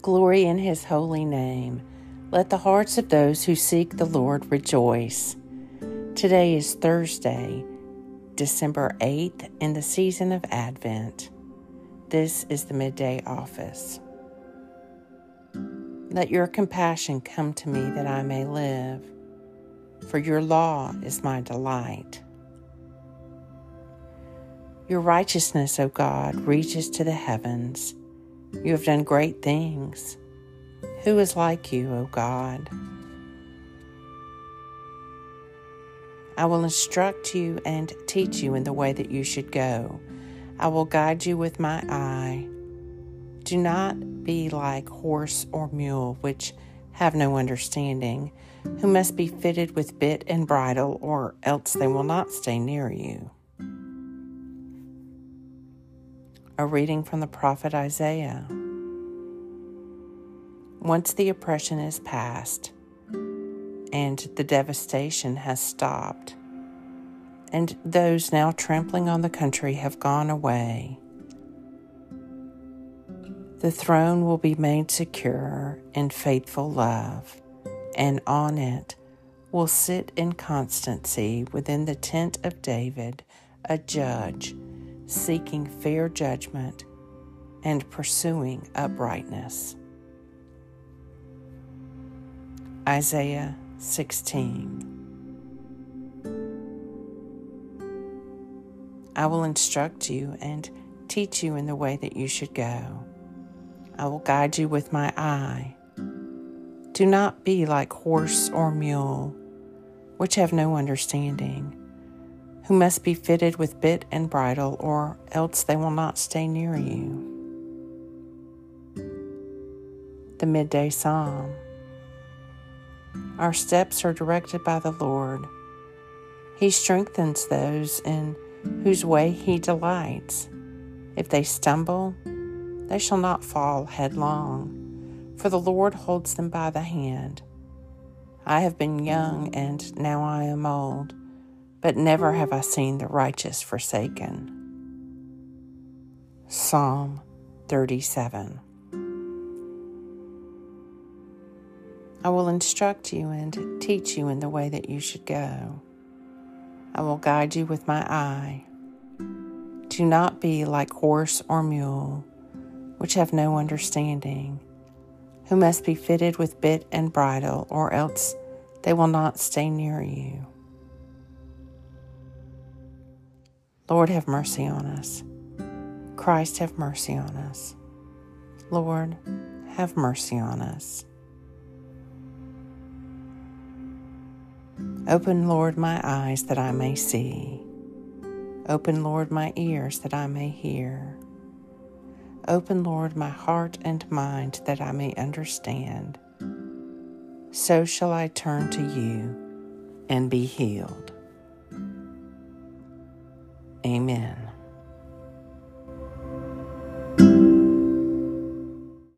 Glory in his holy name. Let the hearts of those who seek the Lord rejoice. Today is Thursday, December 8th, in the season of Advent. This is the midday office. Let your compassion come to me that I may live, for your law is my delight. Your righteousness, O God, reaches to the heavens. You have done great things. Who is like you, O God? I will instruct you and teach you in the way that you should go. I will guide you with my eye. Do not be like horse or mule, which have no understanding, who must be fitted with bit and bridle, or else they will not stay near you. A reading from the prophet Isaiah. Once the oppression is past and the devastation has stopped, and those now trampling on the country have gone away, the throne will be made secure in faithful love, and on it will sit in constancy within the tent of David a judge seeking fair judgment, and pursuing uprightness. Isaiah 16. I will instruct you and teach you in the way that you should go. I will guide you with my eye. Do not be like horse or mule, which have no understanding who must be fitted with bit and bridle, or else they will not stay near you. The Midday Psalm Our steps are directed by the Lord. He strengthens those in whose way He delights. If they stumble, they shall not fall headlong, for the Lord holds them by the hand. I have been young, and now I am old but never have I seen the righteous forsaken. Psalm 37 I will instruct you and teach you in the way that you should go. I will guide you with my eye. Do not be like horse or mule, which have no understanding, who must be fitted with bit and bridle, or else they will not stay near you. Lord, have mercy on us. Christ, have mercy on us. Lord, have mercy on us. Open, Lord, my eyes that I may see. Open, Lord, my ears that I may hear. Open, Lord, my heart and mind that I may understand. So shall I turn to you and be healed. Amen.